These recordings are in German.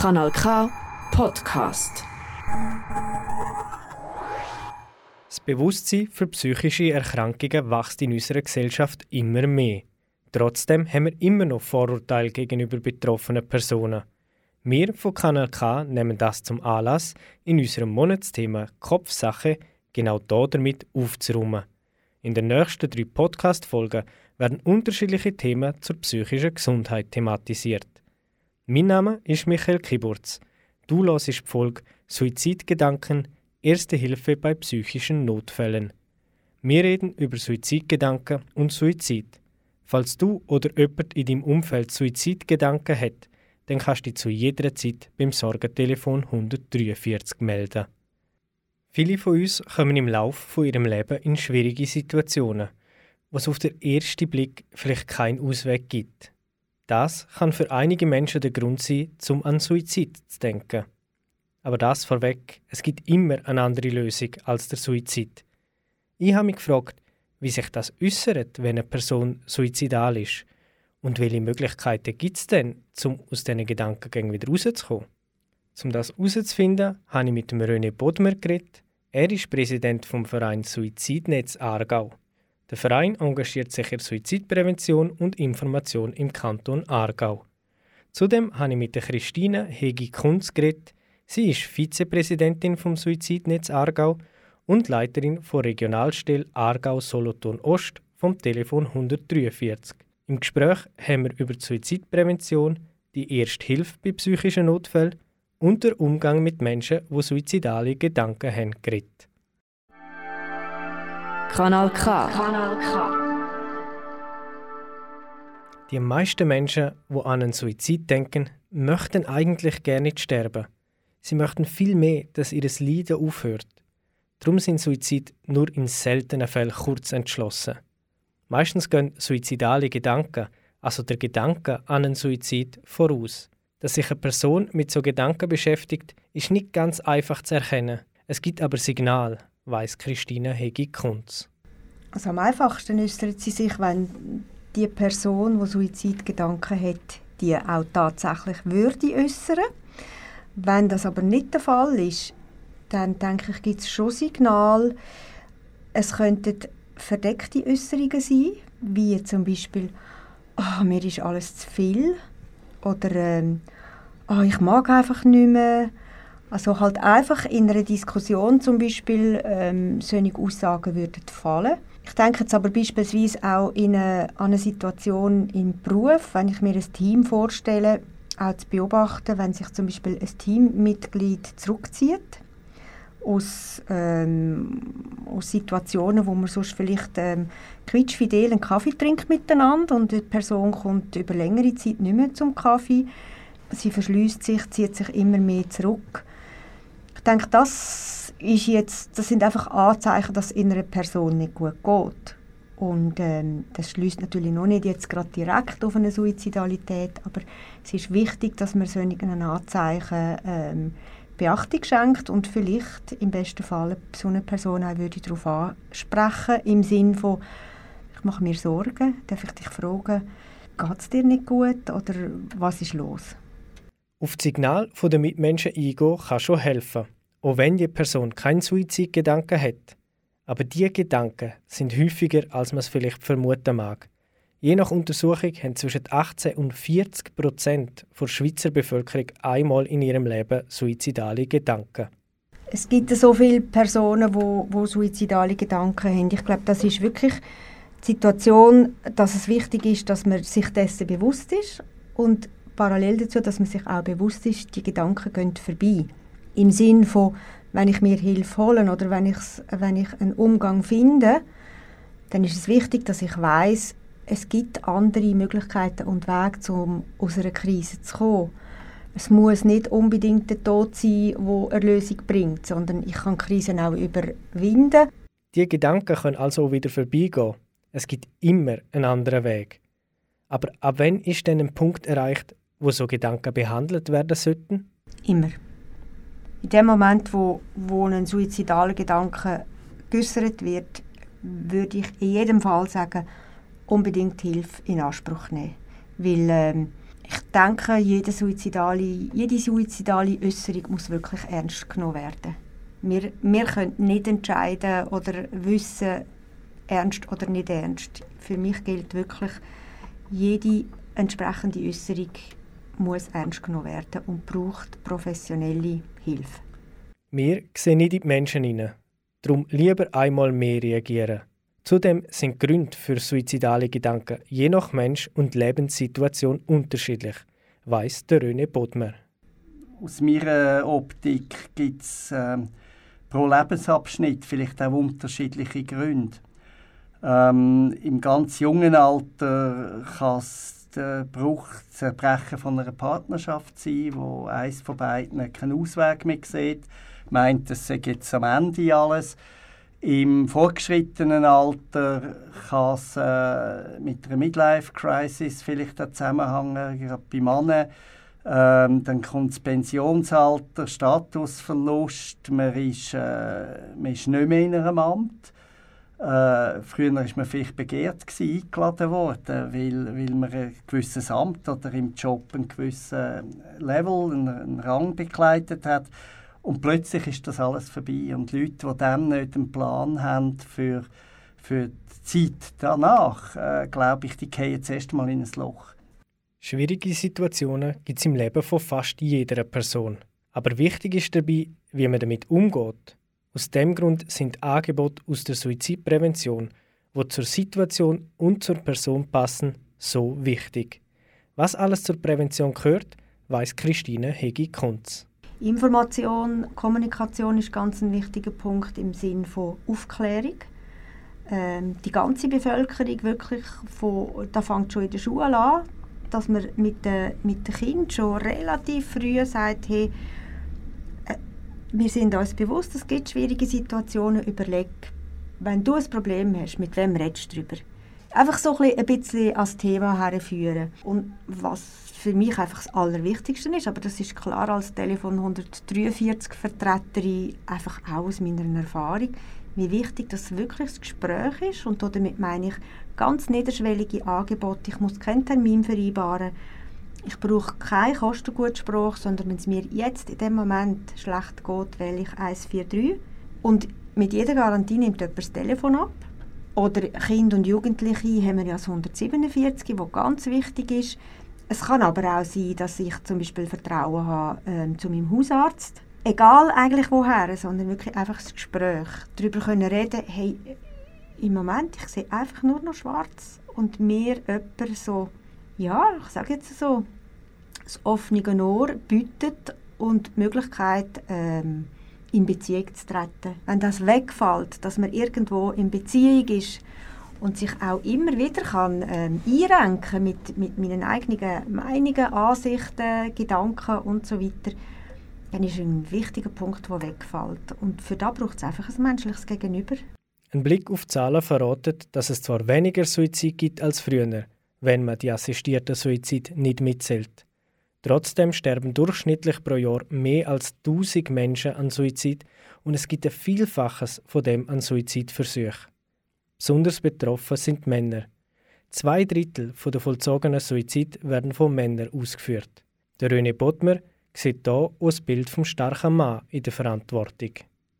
Kanal K Podcast. Das Bewusstsein für psychische Erkrankungen wächst in unserer Gesellschaft immer mehr. Trotzdem haben wir immer noch Vorurteile gegenüber betroffenen Personen. Wir von Kanal K nehmen das zum Anlass, in unserem Monatsthema Kopfsache genau da damit aufzuräumen. In den nächsten drei Podcast-Folgen werden unterschiedliche Themen zur psychischen Gesundheit thematisiert. Mein Name ist Michael Kiburz. Du hörst die Folge Suizidgedanken – Erste Hilfe bei psychischen Notfällen. Wir reden über Suizidgedanken und Suizid. Falls du oder jemand in deinem Umfeld Suizidgedanken hat, dann kannst du dich zu jeder Zeit beim Sorgentelefon 143 melden. Viele von uns kommen im Laufe von ihrem Leben in schwierige Situationen was auf den ersten Blick vielleicht keinen Ausweg gibt. Das kann für einige Menschen der Grund sein, zum an Suizid zu denken. Aber das vorweg, es gibt immer eine andere Lösung als der Suizid. Ich habe mich gefragt, wie sich das äußert, wenn eine Person suizidal ist und welche Möglichkeiten gibt es denn, um aus diesen Gedankengängen wieder rauszukommen. Um das herauszufinden, habe ich mit dem René Bodmer geredet. Er ist Präsident vom Verein Suizidnetz Aargau. Der Verein engagiert sich in Suizidprävention und Information im Kanton Aargau. Zudem habe ich mit der Christine Hegi-Kunz geredet. Sie ist Vizepräsidentin vom Suizidnetz Aargau und Leiterin der Regionalstelle Aargau-Solothurn Ost vom Telefon 143. Im Gespräch haben wir über die Suizidprävention, die Erste Hilfe bei psychischen Notfällen und den Umgang mit Menschen, die suizidale Gedanken haben, geredet. Kanal K. Kanal K. Die meisten Menschen, die an einen Suizid denken, möchten eigentlich gerne nicht sterben. Sie möchten viel mehr, dass ihr Leiden aufhört. Darum sind Suizid nur in seltenen Fällen kurz entschlossen. Meistens gehen suizidale Gedanken, also der Gedanke an einen Suizid, voraus. Dass sich eine Person mit so Gedanken beschäftigt, ist nicht ganz einfach zu erkennen. Es gibt aber Signal, weiß Christina Hegi-Kunz. Also am einfachsten äußert sie sich, wenn die Person, die Suizidgedanken hat, die auch tatsächlich würde äußern. Wenn das aber nicht der Fall ist, dann denke ich, gibt es schon Signal. Es könnten verdeckte Äußerungen sein, wie zum Beispiel oh, «mir ist alles zu viel» oder ähm, «oh, ich mag einfach nicht mehr», also halt einfach in einer Diskussion zum Beispiel ähm, solche Aussagen würden fallen. Ich denke jetzt aber beispielsweise auch in eine, an eine Situation im Beruf, wenn ich mir ein Team vorstelle, auch zu beobachten, wenn sich zum Beispiel ein Teammitglied zurückzieht aus, ähm, aus Situationen, wo man sonst vielleicht ähm, quietschfidel einen Kaffee trinkt miteinander und die Person kommt über längere Zeit nicht mehr zum Kaffee. Sie verschließt sich, zieht sich immer mehr zurück denke, das, ist jetzt, das sind einfach Anzeichen, dass es einer Person nicht gut geht. Und ähm, das schließt natürlich noch nicht jetzt gerade direkt auf eine Suizidalität, aber es ist wichtig, dass man solchen Anzeichen ähm, Beachtung schenkt und vielleicht im besten Fall so eine Person auch würde darauf ansprechen, im Sinne von, ich mache mir Sorgen, darf ich dich fragen, geht es dir nicht gut oder was ist los? Auf das Signal der Mitmenschen eingehen kann schon helfen, auch wenn die Person keinen Suizidgedanken hat. Aber diese Gedanken sind häufiger, als man es vielleicht vermuten mag. Je nach Untersuchung haben zwischen 18 und 40 Prozent der Schweizer Bevölkerung einmal in ihrem Leben suizidale Gedanken. Es gibt so viele Personen, die suizidale Gedanken haben. Ich glaube, das ist wirklich die Situation, dass es wichtig ist, dass man sich dessen bewusst ist und parallel dazu, dass man sich auch bewusst ist, die Gedanken gehen vorbei. Im Sinn von, wenn ich mir Hilfe hole oder wenn, wenn ich einen Umgang finde, dann ist es wichtig, dass ich weiß, es gibt andere Möglichkeiten und Wege, um aus einer Krise zu kommen. Es muss nicht unbedingt der Tod sein, der eine Lösung bringt, sondern ich kann Krisen auch überwinden. Die Gedanken können also wieder vorbeigehen. Es gibt immer einen anderen Weg. Aber ab wann ist denn ein Punkt erreicht, wo so Gedanken behandelt werden sollten? Immer. In dem Moment, wo, wo ein suizidaler Gedanke geäußert wird, würde ich in jedem Fall sagen, unbedingt Hilfe in Anspruch nehmen. Weil ähm, ich denke, jede suizidale, jede suizidale Äußerung muss wirklich ernst genommen werden. Wir, wir können nicht entscheiden oder wissen, ernst oder nicht ernst. Für mich gilt wirklich, jede entsprechende Äußerung muss ernst genommen werden und braucht professionelle Hilfe. Wir sehen nicht in die Menschen hinein. Darum lieber einmal mehr reagieren. Zudem sind Gründe für suizidale Gedanken je nach Mensch und Lebenssituation unterschiedlich, weiß der René Bodmer. Aus meiner Optik gibt es äh, pro Lebensabschnitt vielleicht auch unterschiedliche Gründe. Ähm, Im ganz jungen Alter kann es der Bruch, das Erbrechen von einer Partnerschaft sein, wo eins von beiden keinen Ausweg mehr sieht, meint, es sei jetzt am Ende alles. Im fortgeschrittenen Alter kann es äh, mit einer Midlife-Crisis vielleicht auch zusammenhängen, gerade bei Männern. Ähm, dann kommt das Pensionsalter, Statusverlust, man ist, äh, man ist nicht mehr in einem Amt. Äh, früher war man vielleicht begehrt, gewesen, eingeladen worden, weil, weil man ein gewisses Amt oder im Job einen gewissen Level, einen, einen Rang begleitet hat. Und plötzlich ist das alles vorbei. Und Leute, die dann nicht einen Plan haben für, für die Zeit danach, äh, glaube ich, die gehen jetzt erst mal in ein Loch. Schwierige Situationen gibt es im Leben von fast jeder Person. Aber wichtig ist dabei, wie man damit umgeht. Aus dem Grund sind Angebote aus der Suizidprävention, wo zur Situation und zur Person passen, so wichtig. Was alles zur Prävention gehört, weiß Christine Hegi-Kunz. Information, Kommunikation ist ganz ein wichtiger Punkt im Sinn von Aufklärung. Ähm, die ganze Bevölkerung wirklich von, da fängt schon in der Schule an, dass man mit den, mit den Kindern schon relativ früh sagt, hey, wir sind uns bewusst, es gibt schwierige Situationen. Überleg, wenn du ein Problem hast, mit wem redest du darüber? Einfach so ein bisschen als Thema herführen. Und was für mich einfach das Allerwichtigste ist, aber das ist klar als Telefon 143 Vertreterin einfach auch aus meiner Erfahrung, wie wichtig das wirklich das Gespräch ist. Und damit meine ich ganz niederschwellige Angebote. Ich muss keinen Termin vereinbaren ich brauche keinen Kostengutsspruch, sondern wenn es mir jetzt in dem Moment schlecht geht, wähle ich 143. Und mit jeder Garantie nimmt jemand das Telefon ab. Oder Kinder und Jugendliche haben wir ja das 147, was ganz wichtig ist. Es kann aber auch sein, dass ich zum Beispiel Vertrauen habe äh, zu meinem Hausarzt. Egal eigentlich woher, sondern wirklich einfach das Gespräch. Darüber können reden, hey, im Moment, ich sehe einfach nur noch schwarz. Und mir jemand so ja, ich sage jetzt so, das offene Ohr bietet und die Möglichkeit, ähm, in Beziehung zu treten. Wenn das wegfällt, dass man irgendwo in Beziehung ist und sich auch immer wieder kann ähm, einrenken mit, mit meinen eigenen Meinungen, Ansichten, Gedanken und so weiter, dann ist ein wichtiger Punkt, der wegfällt. Und für das braucht es einfach ein menschliches Gegenüber. Ein Blick auf Zahlen verratet, dass es zwar weniger Suizid gibt als früher, wenn man die assistierten Suizid nicht mitzählt. Trotzdem sterben durchschnittlich pro Jahr mehr als 1000 Menschen an Suizid und es gibt ein Vielfaches von dem an Suizidversuchen. Besonders betroffen sind Männer. Zwei Drittel der vollzogenen Suizid werden von Männern ausgeführt. Der René Bottmer sieht hier ein Bild vom starken Mann in der Verantwortung.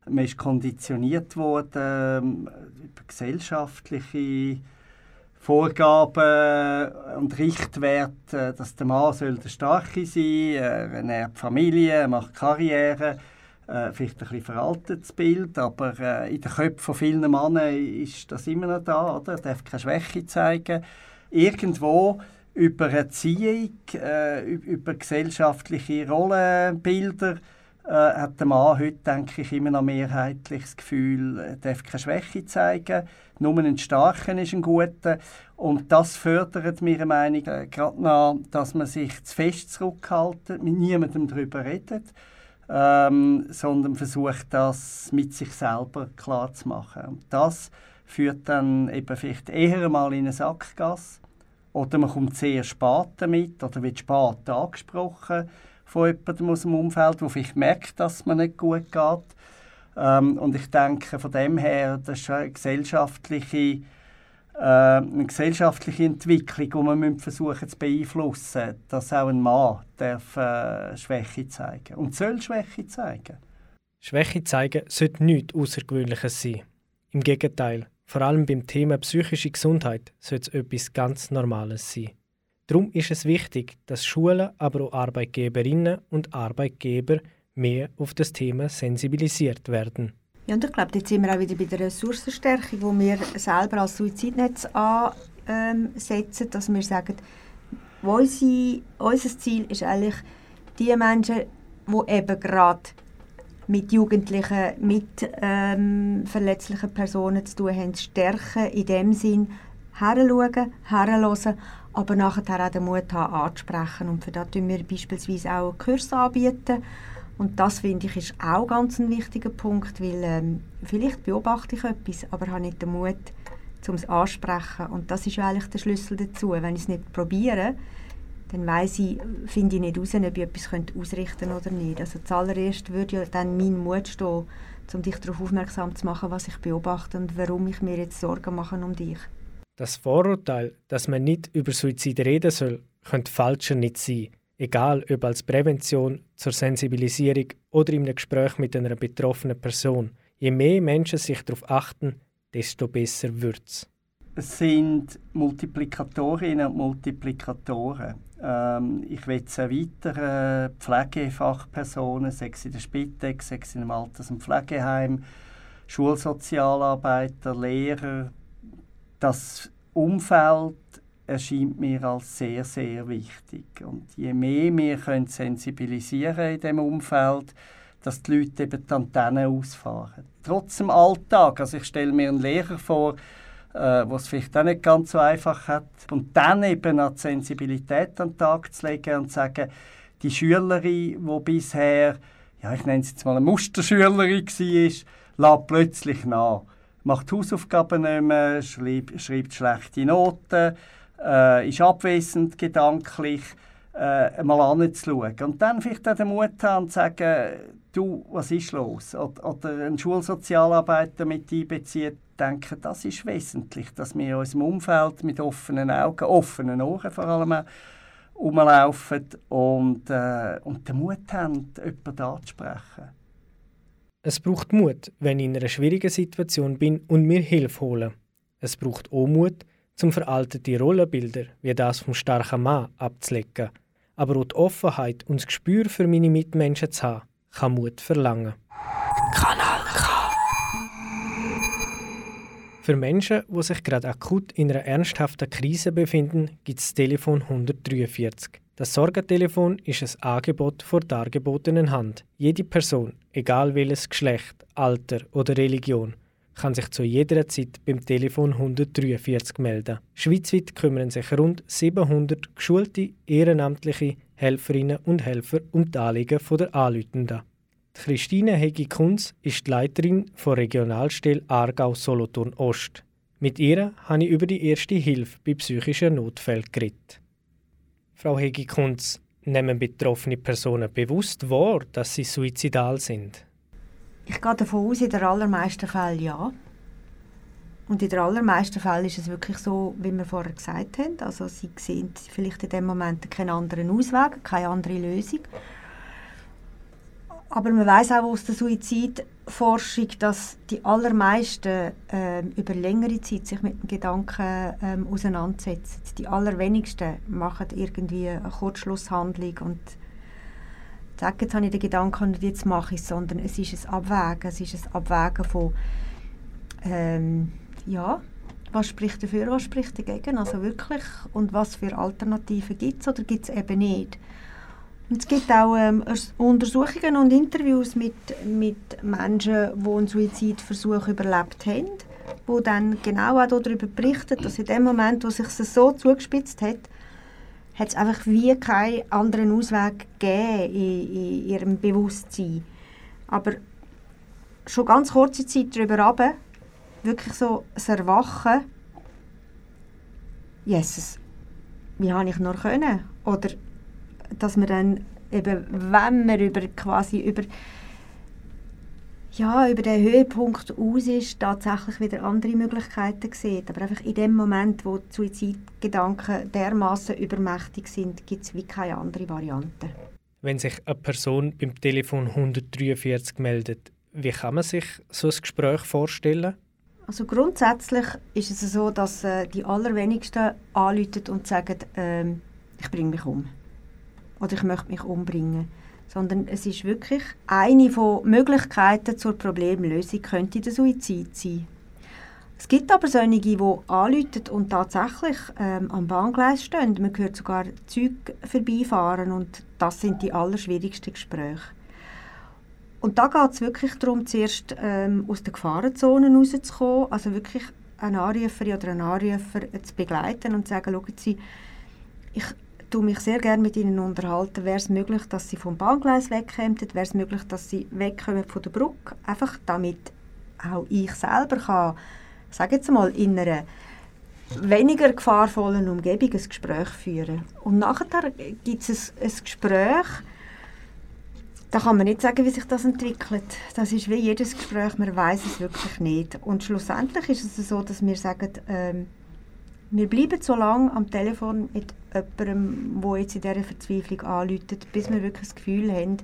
Man ist konditioniert worden ähm, über gesellschaftliche Vorgaben und Richtwerte, dass der Mann soll der Starke sein soll, er ernährt Familie, macht Karriere, äh, vielleicht ein bisschen veraltetes Bild, aber äh, in den Köpfen von vielen Männern ist das immer noch da, oder? er darf keine Schwäche zeigen. Irgendwo über Erziehung, äh, über gesellschaftliche Rollenbilder, äh, hat der Mann heute, denke ich, immer noch mehrheitlich das Gefühl, er darf keine Schwäche zeigen, nur ein Starken ist ein Guter. Und das fördert meiner Meinung nach gerade noch, dass man sich zu fest zurückhalten, mit niemandem darüber redet, ähm, sondern versucht, das mit sich selber klar zu machen. Und das führt dann eben vielleicht eher mal in eine Sackgasse oder man kommt sehr spät damit oder wird spät angesprochen von jemandem aus dem Umfeld, der vielleicht merkt, dass man nicht gut geht. Ähm, und ich denke, von dem her, das ist eine gesellschaftliche äh, eine gesellschaftliche Entwicklung, die man versuchen zu beeinflussen, dass auch ein Mann darf, äh, Schwäche zeigen und soll Schwäche zeigen. Schwäche zeigen sollte nichts Außergewöhnliches sein. Im Gegenteil, vor allem beim Thema psychische Gesundheit sollte es etwas ganz Normales sein. Darum ist es wichtig, dass Schulen, aber auch Arbeitgeberinnen und Arbeitgeber mehr auf das Thema sensibilisiert werden. Ja, und ich glaube, jetzt sind wir auch wieder bei der Ressourcenstärkung, wo wir selber als Suizidnetz ansetzen, dass wir sagen, unsere, unser Ziel ist eigentlich, die Menschen, die eben gerade mit Jugendlichen, mit ähm, verletzlichen Personen zu tun haben, stärken, in dem Sinn, heranschauen, heranhören, aber nachher auch den Mut haben, anzusprechen. Und für das bieten wir beispielsweise auch Kurse anbieten, und das finde ich ist auch ganz ein wichtiger Punkt, weil ähm, vielleicht beobachte ich etwas, aber habe nicht den Mut, um es ansprechen. Und das ist ja eigentlich der Schlüssel dazu. Wenn ich es nicht probiere, dann weiß ich, finde ich nicht heraus, ob ich etwas ausrichten könnte oder nicht. Also zuallererst würde ja dann mein Mut stehen, um dich darauf aufmerksam zu machen, was ich beobachte und warum ich mir jetzt Sorgen mache um dich. Das Vorurteil, dass man nicht über Suizid reden soll, könnte falscher nicht sein egal ob als Prävention, zur Sensibilisierung oder einem Gespräch mit einer betroffenen Person. Je mehr Menschen sich darauf achten, desto besser wird es. Es sind Multiplikatorinnen und Multiplikatoren. Ähm, ich will weitere Pflegefachpersonen, sechs in der Spitex, sechs in einem Alters- und Pflegeheim, Schulsozialarbeiter, Lehrer. Das Umfeld erscheint mir als sehr, sehr wichtig. Und je mehr wir können sensibilisieren in diesem Umfeld, dass die Leute eben die Antennen ausfahren. Trotz dem Alltag, also ich stelle mir einen Lehrer vor, äh, es vielleicht auch nicht ganz so einfach hat, und dann eben an die Sensibilität an den Tag zu legen und zu sagen, die Schülerin, die bisher, ja ich nenne sie jetzt mal eine Musterschülerin war, lässt plötzlich nach. Macht Hausaufgaben nicht mehr, schreibt, schreibt schlechte Noten, äh, ist abwesend gedanklich, äh, mal anzuschauen. Und dann vielleicht auch den Mut haben und sagen, du, was ist los? Oder, einen Schulsozialarbeiter mit einbeziehen, denken, das ist wesentlich, dass wir in unserem Umfeld mit offenen Augen, offenen Ohren vor allem, rumlaufen und, äh, und den Mut haben, jemanden anzusprechen. Es braucht Mut, wenn ich in einer schwierigen Situation bin und mir Hilfe hole. Es braucht auch Mut, zum veraltete Rollenbilder wie das vom starken Mann abzulegen. Aber auch die Offenheit und das Gespür für meine Mitmenschen zu haben, kann Mut verlangen. Kanal K. Für Menschen, die sich gerade akut in einer ernsthaften Krise befinden, gibt es das Telefon 143. Das Sorgentelefon ist ein Angebot vor dargebotenen Hand. Jede Person, egal welches Geschlecht, Alter oder Religion, kann sich zu jeder Zeit beim Telefon 143 melden. Schweizweit kümmern sich rund 700 geschulte ehrenamtliche Helferinnen und Helfer um die Anliegen der Anlütenden. Christine Hegi-Kunz ist die Leiterin der Regionalstelle Aargau-Solothurn Ost. Mit ihr habe ich über die erste Hilfe bei psychischen Notfällen geredet. Frau Hegi-Kunz, nehmen betroffene Personen bewusst wahr, dass sie suizidal sind? Ich gehe davon aus, in den allermeisten Fällen ja. Und in den allermeisten Fällen ist es wirklich so, wie wir vorher gesagt haben. Also sie sehen vielleicht in dem Moment keinen anderen Ausweg, keine andere Lösung. Aber man weiß auch aus der Suizidforschung, dass die allermeisten äh, über längere Zeit sich mit dem Gedanken ähm, auseinandersetzen. Die allerwenigsten machen irgendwie eine Kurzschlusshandlung und sagen, jetzt habe ich den Gedanken und jetzt mache ich es, sondern es ist ein Abwägen. Es ist ein Abwägen von, ähm, ja, was spricht dafür, was spricht dagegen, also wirklich, und was für Alternativen gibt es oder gibt es eben nicht. Es gibt auch ähm, Untersuchungen und Interviews mit, mit Menschen, die einen Suizidversuch überlebt haben, die dann genau auch darüber berichten, dass in dem Moment, wo sich so zugespitzt hat, hat es einfach wie keinen anderen Ausweg gegeben in, in ihrem Bewusstsein. Aber schon ganz kurze Zeit darüber runter, wirklich so das Erwachen, Jesus, wie habe ich nur können? Oder dass man dann eben, wenn man über quasi über ja, über den Höhepunkt aus ist, tatsächlich wieder andere Möglichkeiten sieht. Aber einfach in dem Moment, wo die Suizidgedanken dermaßen übermächtig sind, gibt es wie keine andere Variante. Wenn sich eine Person beim Telefon 143 meldet, wie kann man sich so ein Gespräch vorstellen? Also grundsätzlich ist es so, dass äh, die allerwenigsten anrufen und sagen, äh, ich bringe mich um oder ich möchte mich umbringen sondern es ist wirklich eine von Möglichkeiten zur Problemlösung könnte der Suizid sein. Es gibt aber solche, die anrufen und tatsächlich ähm, am Bahngleis stehen. Man hört sogar Züge vorbeifahren und das sind die allerschwierigsten Gespräche. Und da geht es wirklich darum, zuerst ähm, aus der Gefahrenzone rauszukommen, also wirklich eine Anruferin oder einen Anrufer zu begleiten und zu sagen, schauen Sie, ich tue mich sehr gerne mit ihnen unterhalten. Wäre es möglich, dass sie vom Bahngleis wegkommen? Wäre es möglich, dass sie wegkommen von der Brücke? Einfach damit auch ich selber kann, sage jetzt mal, in einer weniger gefahrvollen Umgebung ein Gespräch führen. Und nachher gibt es ein, ein Gespräch, da kann man nicht sagen, wie sich das entwickelt. Das ist wie jedes Gespräch, man weiß es wirklich nicht. Und schlussendlich ist es so, dass wir sagen, ähm, wir bleiben so lange am Telefon mit jemandem, der jetzt in dieser Verzweiflung anruft, bis wir wirklich das Gefühl haben,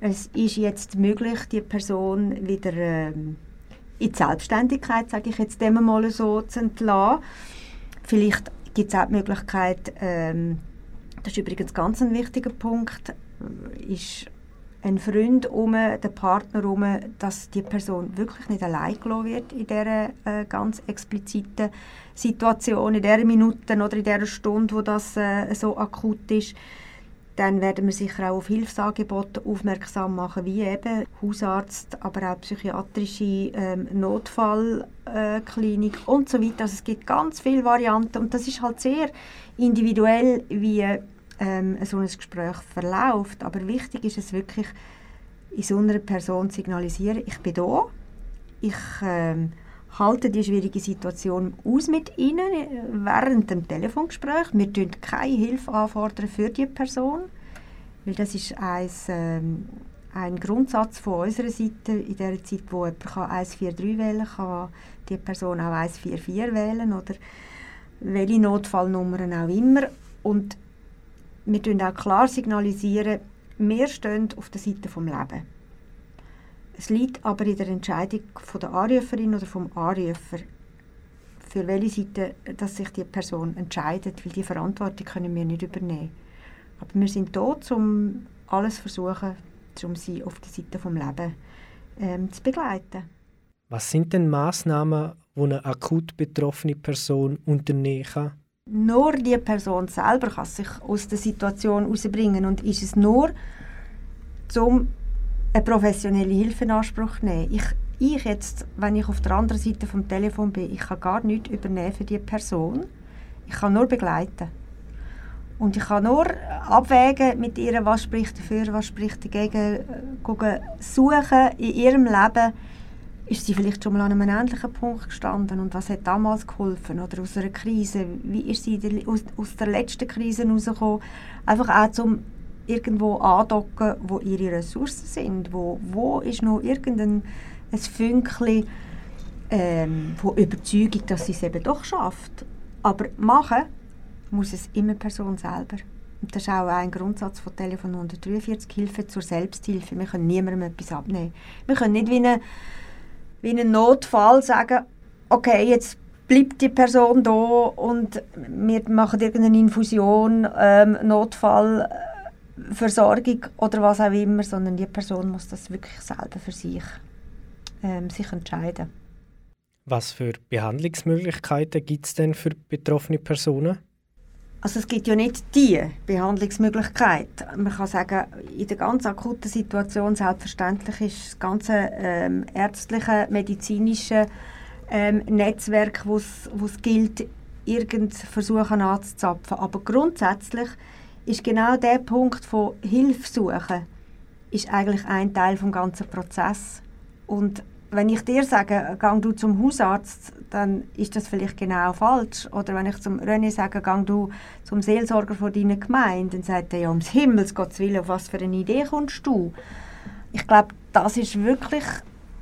es ist jetzt möglich, die Person wieder ähm, in die Selbstständigkeit, sage ich jetzt dem mal so, zu entlassen. Vielleicht gibt es auch die Möglichkeit, ähm, das ist übrigens ganz ein wichtiger Punkt, ist ein Freund um, der Partner um, dass die Person wirklich nicht allein gelassen wird in dieser äh, ganz expliziten Situation, in dieser Minute oder in dieser Stunde, wo das äh, so akut ist. Dann werden wir sicher auch auf Hilfsangebote aufmerksam machen, wie eben Hausarzt, aber auch psychiatrische ähm, Notfallklinik äh, und so weiter. Also es gibt ganz viele Varianten und das ist halt sehr individuell, wie ähm, so ein Gespräch verläuft. Aber wichtig ist es wirklich, in so einer Person zu signalisieren, ich bin da, ich ähm, halte die schwierige Situation aus mit Ihnen äh, während dem Telefongespräch. Wir fordern keine Hilfe anfordern für die Person, weil das ist ein, ähm, ein Grundsatz von unserer Seite. In der Zeit, wo jemand 143 wählen kann, kann die Person auch 144 wählen oder welche Notfallnummern auch immer. Und wir signalisieren auch klar, signalisieren, wir stehen auf der Seite des Lebens. Es liegt aber in der Entscheidung von der Anruferin oder vom Anrufer, für welche Seite dass sich die Person entscheidet, weil die Verantwortung können wir nicht übernehmen. Aber wir sind da, um alles zu versuchen, um sie auf der Seite des Lebens ähm, zu begleiten. Was sind denn Massnahmen, die eine akut betroffene Person unternehmen kann? Nur die Person selber kann sich aus der Situation herausbringen und ist es nur, um eine professionelle Hilfe in Anspruch nehmen. Ich, ich jetzt, wenn ich auf der anderen Seite vom Telefon bin, ich kann gar nichts übernehmen für die Person. Ich kann nur begleiten. Und ich kann nur abwägen mit ihr, was spricht dafür, was spricht dagegen, äh, gucken, suchen in ihrem Leben, ist sie vielleicht schon mal an einem ähnlichen Punkt gestanden und was hat damals geholfen oder aus einer Krise, wie ist sie aus, aus der letzten Krise herausgekommen, einfach auch zum irgendwo andocken, wo ihre Ressourcen sind, wo, wo ist noch irgendein ein Fünkchen ähm, von Überzeugung, dass sie es eben doch schafft. Aber machen muss es immer Person selber. Und das ist auch ein Grundsatz von Telefon 143, Hilfe zur Selbsthilfe. Wir können niemandem etwas abnehmen. Wir können nicht wie eine wie einen Notfall sagen, okay, jetzt bleibt die Person da und wir machen irgendeine Infusion, ähm, Notfallversorgung oder was auch immer, sondern die Person muss das wirklich selber für sich, ähm, sich entscheiden. Was für Behandlungsmöglichkeiten gibt es denn für betroffene Personen? Also es gibt ja nicht die Behandlungsmöglichkeit. Man kann sagen, in der ganz akuten Situation selbstverständlich ist das ganze ähm, ärztliche, medizinische ähm, Netzwerk, wo es gilt, irgend versuchen anzuzapfen. Aber grundsätzlich ist genau der Punkt von Hilfe suchen, ist eigentlich ein Teil vom ganzen Prozess. Und wenn ich dir sage, gang du zum Hausarzt, dann ist das vielleicht genau falsch. Oder wenn ich zum René sage, gang du zum Seelsorger von deiner Gemeinde, dann sagt er ja, ums Himmels Gottes Willen, auf was für eine Idee kommst du? Ich glaube, das ist wirklich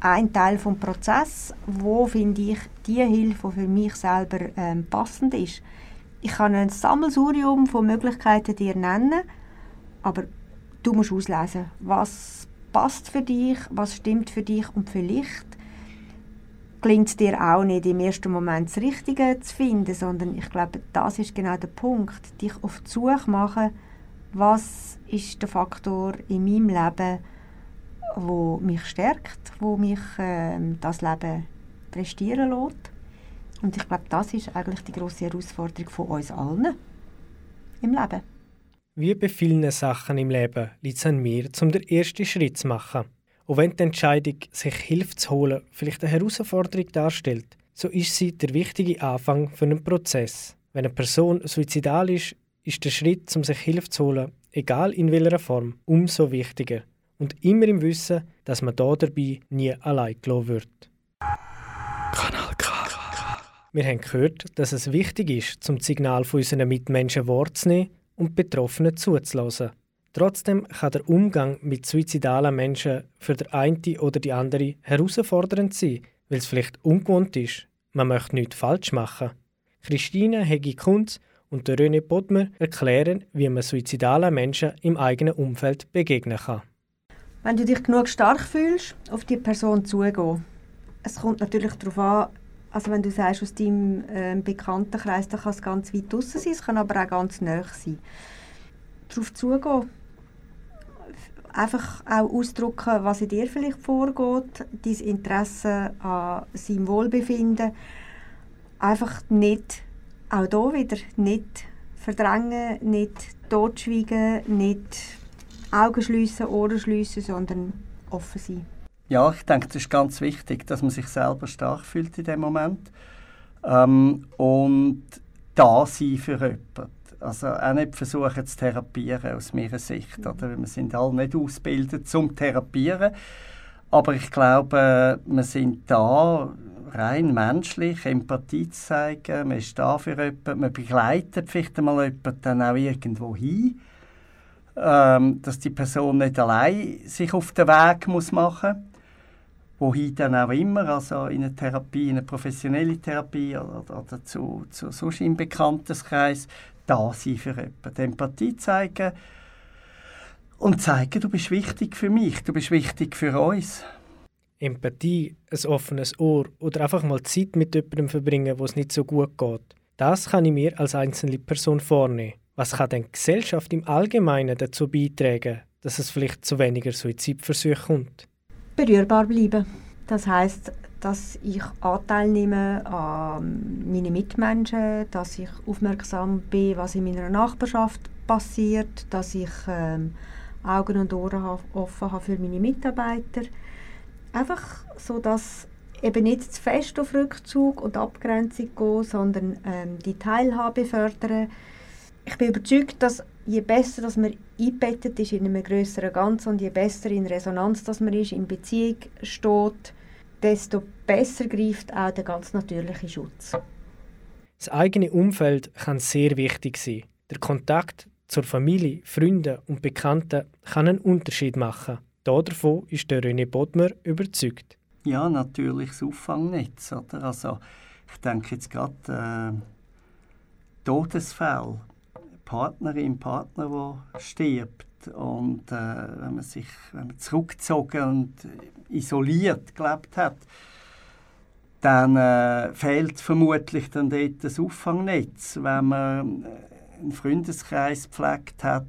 ein Teil vom Prozess, wo finde ich die Hilfe, die für mich selber ähm, passend ist. Ich kann ein Sammelsurium von Möglichkeiten dir nennen, aber du musst auslesen, was passt für dich, was stimmt für dich und vielleicht klingt es dir auch nicht im ersten Moment das Richtige zu finden, sondern ich glaube, das ist genau der Punkt, dich auf die Suche machen, was ist der Faktor in meinem Leben, wo mich stärkt, wo mich äh, das Leben prestieren lässt. Und ich glaube, das ist eigentlich die große Herausforderung von uns allen im Leben. Wie bei vielen Sachen im Leben liegt es an mir, um den ersten Schritt zu machen. Und wenn die Entscheidung, sich Hilfe zu holen, vielleicht eine Herausforderung darstellt, so ist sie der wichtige Anfang für einen Prozess. Wenn eine Person suizidal ist, ist der Schritt, um sich Hilfe zu holen, egal in welcher Form, umso wichtiger. Und immer im Wissen, dass man da dabei nie allein gelassen wird. Kanal K. Wir haben gehört, dass es wichtig ist, zum Signal von unseren Mitmenschen wahrzunehmen und Betroffenen zuzulassen. Trotzdem kann der Umgang mit suizidalen Menschen für den einen oder die andere herausfordernd sein, weil es vielleicht ungewohnt ist. Man möchte nichts falsch machen. Christine Hegi-Kunz und René Bodmer erklären, wie man suizidalen Menschen im eigenen Umfeld begegnen kann. Wenn du dich genug stark fühlst, auf die Person zugehen. Es kommt natürlich darauf an, also wenn du sagst, aus deinem äh, Bekanntenkreis, dann kann es ganz weit draußen sein, es kann aber auch ganz nah sein. Darauf zugehen. Einfach auch ausdrücken, was in dir vielleicht vorgeht, dein Interesse an seinem Wohlbefinden. Einfach nicht, auch hier wieder, nicht verdrängen, nicht totschweigen, nicht Augen schliessen, Ohren schliessen, sondern offen sein. Ja, ich denke, es ist ganz wichtig, dass man sich selber stark fühlt in dem Moment ähm, und da sein für jemanden. Also auch nicht versuchen zu therapieren, aus meiner Sicht. Oder? Wir sind alle nicht ausgebildet zum Therapieren. Aber ich glaube, wir sind da rein menschlich, Empathie zu zeigen. Man ist da für jemanden, man begleitet vielleicht einmal jemanden dann auch irgendwo hin. Ähm, dass die Person nicht allein sich auf den Weg muss machen muss wohin dann auch immer, also in eine Therapie, in eine professionelle Therapie oder, oder zu, zu sonst im Bekanntenkreis, da sein für jemanden. Empathie zeigen und zeigen, du bist wichtig für mich, du bist wichtig für uns. Empathie, ein offenes Ohr oder einfach mal Zeit mit jemandem verbringen, wo es nicht so gut geht. Das kann ich mir als einzelne Person vornehmen. Was kann denn Gesellschaft im Allgemeinen dazu beitragen, dass es vielleicht zu weniger Suizidversuchen kommt? Berührbar bleiben. Das heißt, dass ich Anteil nehme an meine Mitmenschen, dass ich aufmerksam bin, was in meiner Nachbarschaft passiert, dass ich ähm, Augen und Ohren offen habe für meine Mitarbeiter. Einfach so, dass eben nicht zu fest auf Rückzug und Abgrenzung gehen, sondern ähm, die Teilhabe fördern. Ich bin überzeugt, dass je besser dass man eingebettet ist in einem größeren Ganzen und je besser in Resonanz dass man ist, in Beziehung steht, desto besser greift auch der ganz natürliche Schutz. Das eigene Umfeld kann sehr wichtig sein. Der Kontakt zur Familie, Freunden und Bekannten kann einen Unterschied machen. Davon ist der René Bodmer überzeugt. Ja, natürlich das Auffangnetz. Oder? Also, ich denke jetzt gerade äh, Todesfälle Partnerin, Partner, der stirbt. Und äh, wenn man sich wenn man zurückgezogen und isoliert gelebt hat, dann äh, fehlt vermutlich dann dort das Auffangnetz. Wenn man äh, einen Freundeskreis gepflegt hat,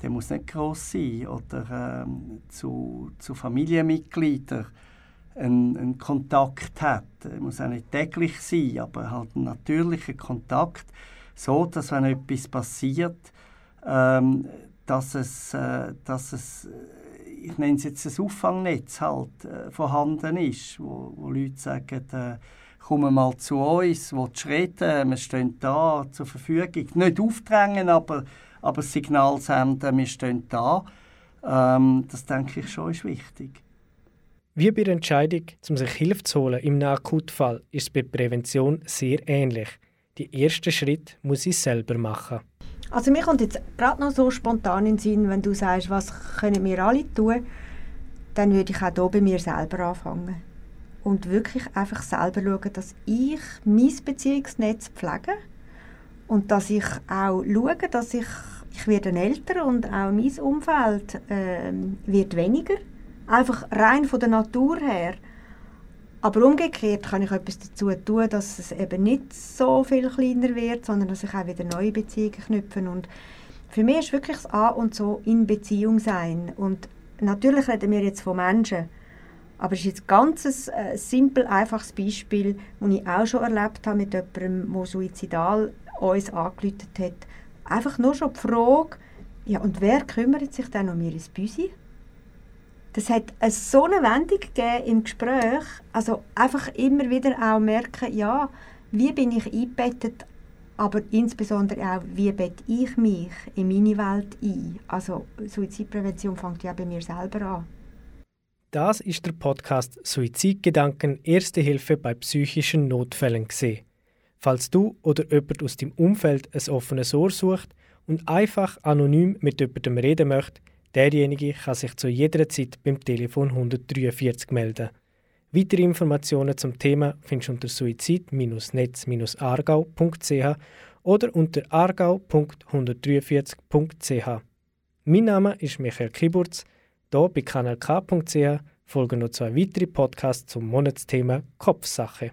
der muss nicht groß sein oder ähm, zu, zu Familienmitgliedern einen, einen Kontakt hat. Er muss auch nicht täglich sein, aber halt ein natürlicher Kontakt so, dass wenn etwas passiert, ähm, dass es, äh, dass es äh, ich nenne es jetzt ein Auffangnetz halt, äh, vorhanden ist, wo, wo Leute sagen, äh, komm mal zu uns, willst reden, wir stehen da zur Verfügung. Nicht aufdrängen, aber, aber Signal senden, wir stehen da. Ähm, das denke ich schon ist wichtig. Wie bei der Entscheidung, um sich Hilfe zu holen im Akutfall, ist es bei Prävention sehr ähnlich die ersten Schritt muss ich selber machen. Also mir kommt jetzt gerade noch so spontan in den Sinn, wenn du sagst, was können wir alle tun. dann würde ich auch hier bei mir selber anfangen. Und wirklich einfach selber schauen, dass ich mein Beziehungsnetz pflege und dass ich auch schaue, dass ich, ich werde älter und auch mein Umfeld äh, wird weniger. Einfach rein von der Natur her. Aber umgekehrt kann ich etwas dazu tun, dass es eben nicht so viel kleiner wird, sondern dass ich auch wieder neue Beziehungen knüpfe. Und für mich ist wirklich das A und so in Beziehung sein. Und natürlich reden wir jetzt von Menschen, aber es ist jetzt ganz ein äh, simpel, einfaches Beispiel, das ich auch schon erlebt habe mit jemandem, der suizidal uns angerufen hat. Einfach nur schon die Frage, ja, und wer kümmert sich dann um ihr Büsi? Das hat eine so eine Wendung gegeben im Gespräch. Also einfach immer wieder auch merken, ja, wie bin ich eingebettet, aber insbesondere auch, wie bette ich mich in meine Welt ein. Also Suizidprävention fängt ja bei mir selber an. Das ist der Podcast Suizidgedanken Erste Hilfe bei psychischen Notfällen gesehen. Falls du oder jemand aus deinem Umfeld ein offenes Ohr sucht und einfach anonym mit jemandem reden möchte, derjenige kann sich zu jeder Zeit beim Telefon 143 melden. Weitere Informationen zum Thema findest du unter suizid-netz-aargau.ch oder unter aargau.143.ch. Mein Name ist Michael Kiburz. Hier bei kanalk.ch folgen noch zwei weitere Podcasts zum Monatsthema Kopfsache.